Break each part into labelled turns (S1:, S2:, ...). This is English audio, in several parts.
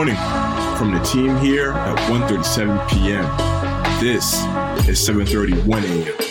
S1: morning from the team here at ONE37pm This is 7:31 a.m.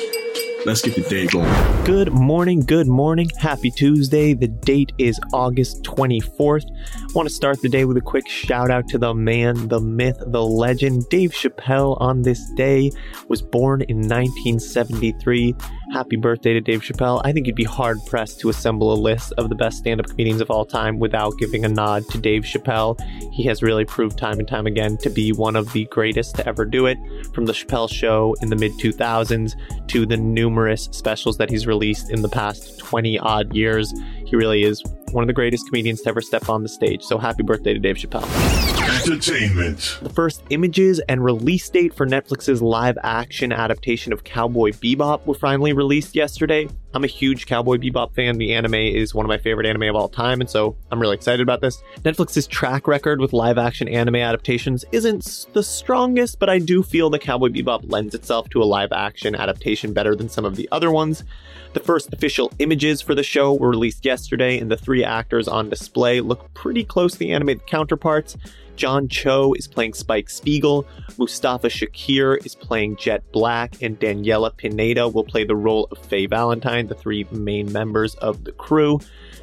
S1: Let's get the day going.
S2: Good morning, good morning. Happy Tuesday. The date is August 24th. I want to start the day with a quick shout out to the man, the myth, the legend. Dave Chappelle on this day was born in 1973. Happy birthday to Dave Chappelle. I think you'd be hard pressed to assemble a list of the best stand up comedians of all time without giving a nod to Dave Chappelle. He has really proved time and time again to be one of the greatest to ever do it, from The Chappelle Show in the mid 2000s to the numerous specials that he's released in the past 20 odd years. He really is one of the greatest comedians to ever step on the stage. So happy birthday to Dave Chappelle.
S3: Entertainment.
S2: The first images and release date for Netflix's live action adaptation of Cowboy Bebop were finally released yesterday. I'm a huge Cowboy Bebop fan. The anime is one of my favorite anime of all time, and so I'm really excited about this. Netflix's track record with live action anime adaptations isn't the strongest, but I do feel that Cowboy Bebop lends itself to a live action adaptation better than some of the other ones. The first official images for the show were released yesterday, and the three actors on display look pretty close to the animated counterparts. John Cho is playing Spike Spiegel, Mustafa Shakir is playing Jet Black, and Daniela Pineda will play the role of Faye Valentine, the three main members of the crew.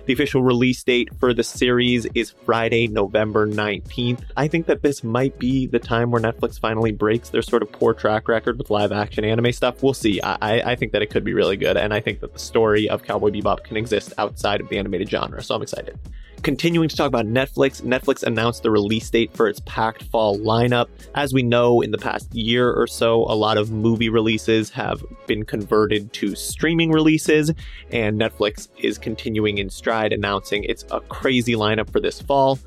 S2: The official release date for the series is Friday, November 19th. I think that this might be the time where Netflix finally breaks their sort of poor track record with live action anime stuff. We'll see. I, I think that it could be really good, and I think that the story of Cowboy Bebop can exist outside of the animated genre, so I'm excited. Continuing to talk about Netflix, Netflix announced the release date for its packed fall lineup. As we know, in the past year or so, a lot of movie releases have been converted to streaming releases, and Netflix is continuing in stride, announcing it's a crazy lineup for this fall.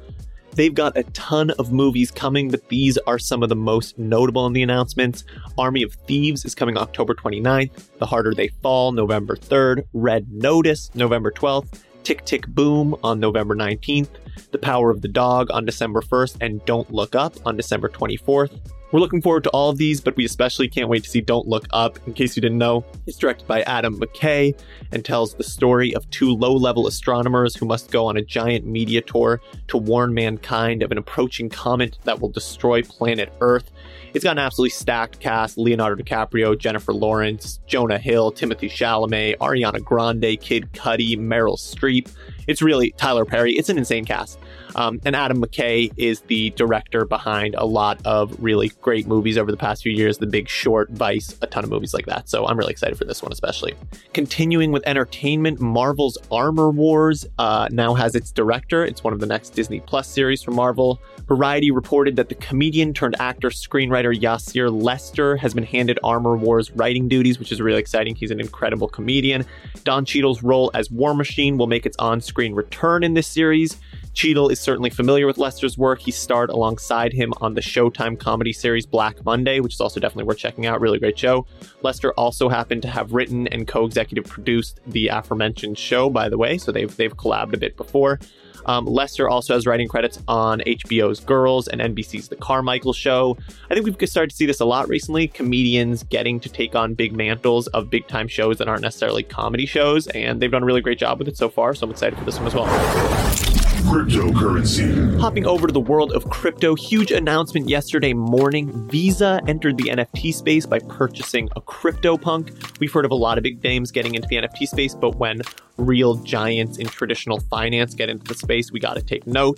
S2: They've got a ton of movies coming, but these are some of the most notable in the announcements. Army of Thieves is coming October 29th, The Harder They Fall, November 3rd, Red Notice, November 12th, Tick Tick Boom on November 19th, The Power of the Dog on December 1st, and Don't Look Up on December 24th. We're looking forward to all of these, but we especially can't wait to see Don't Look Up. In case you didn't know, it's directed by Adam McKay and tells the story of two low level astronomers who must go on a giant media tour to warn mankind of an approaching comet that will destroy planet Earth. It's got an absolutely stacked cast Leonardo DiCaprio, Jennifer Lawrence, Jonah Hill, Timothée Chalamet, Ariana Grande, Kid Cudi, Meryl Streep. It's really Tyler Perry. It's an insane cast. Um, and Adam McKay is the director behind a lot of really great movies over the past few years The Big Short, Vice, a ton of movies like that. So I'm really excited for this one, especially. Continuing with entertainment, Marvel's Armor Wars uh, now has its director. It's one of the next Disney Plus series from Marvel. Variety reported that the comedian turned actor screenwriter Yassir Lester has been handed Armor Wars writing duties, which is really exciting. He's an incredible comedian. Don Cheadle's role as War Machine will make its on screen return in this series. Cheadle is certainly familiar with Lester's work. He starred alongside him on the Showtime comedy series Black Monday, which is also definitely worth checking out. Really great show. Lester also happened to have written and co-executive produced the aforementioned show, by the way, so they've they've collabed a bit before. Um, Lester also has writing credits on HBO's Girls and NBC's The Carmichael Show. I think we've started to see this a lot recently comedians getting to take on big mantles of big time shows that aren't necessarily comedy shows, and they've done a really great job with it so far, so I'm excited for this one as well.
S3: Cryptocurrency.
S2: Hopping over to the world of crypto, huge announcement yesterday morning. Visa entered the NFT space by purchasing a CryptoPunk. We've heard of a lot of big names getting into the NFT space, but when real giants in traditional finance get into the space, we got to take note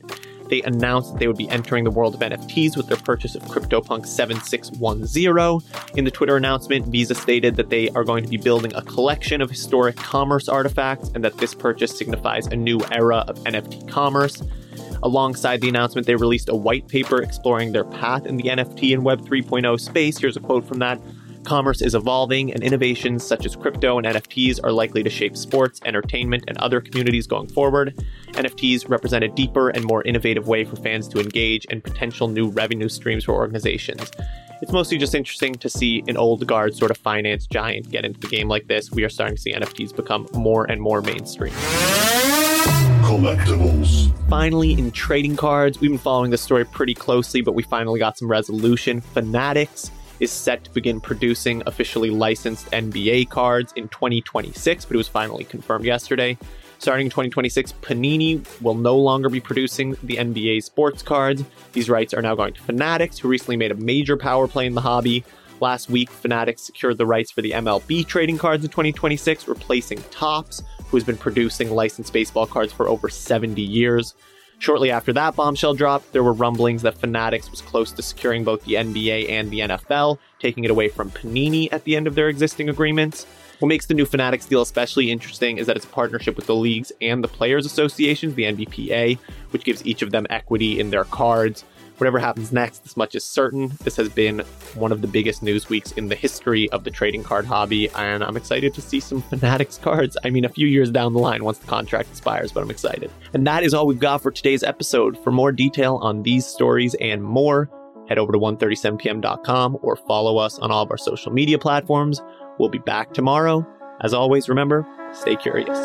S2: they announced that they would be entering the world of NFTs with their purchase of CryptoPunk 7610. In the Twitter announcement, Visa stated that they are going to be building a collection of historic commerce artifacts and that this purchase signifies a new era of NFT commerce. Alongside the announcement, they released a white paper exploring their path in the NFT and Web 3.0 space. Here's a quote from that. Commerce is evolving, and innovations such as crypto and NFTs are likely to shape sports, entertainment, and other communities going forward. NFTs represent a deeper and more innovative way for fans to engage and potential new revenue streams for organizations. It's mostly just interesting to see an old guard sort of finance giant get into the game like this. We are starting to see NFTs become more and more mainstream.
S3: Collectibles.
S2: Finally, in trading cards, we've been following this story pretty closely, but we finally got some resolution. Fanatics is set to begin producing officially licensed NBA cards in 2026, but it was finally confirmed yesterday. Starting in 2026, Panini will no longer be producing the NBA sports cards. These rights are now going to Fanatics, who recently made a major power play in the hobby. Last week, Fanatics secured the rights for the MLB trading cards in 2026, replacing Topps, who has been producing licensed baseball cards for over 70 years. Shortly after that bombshell dropped, there were rumblings that Fanatics was close to securing both the NBA and the NFL, taking it away from Panini at the end of their existing agreements. What makes the new Fanatics deal especially interesting is that it's a partnership with the leagues and the players' associations, the NBPA, which gives each of them equity in their cards. Whatever happens next, this much is certain. This has been one of the biggest news weeks in the history of the trading card hobby, and I'm excited to see some Fanatics cards. I mean, a few years down the line once the contract expires, but I'm excited. And that is all we've got for today's episode. For more detail on these stories and more, head over to ONE37pm.com or follow us on all of our social media platforms. We'll be back tomorrow. As always, remember, stay curious.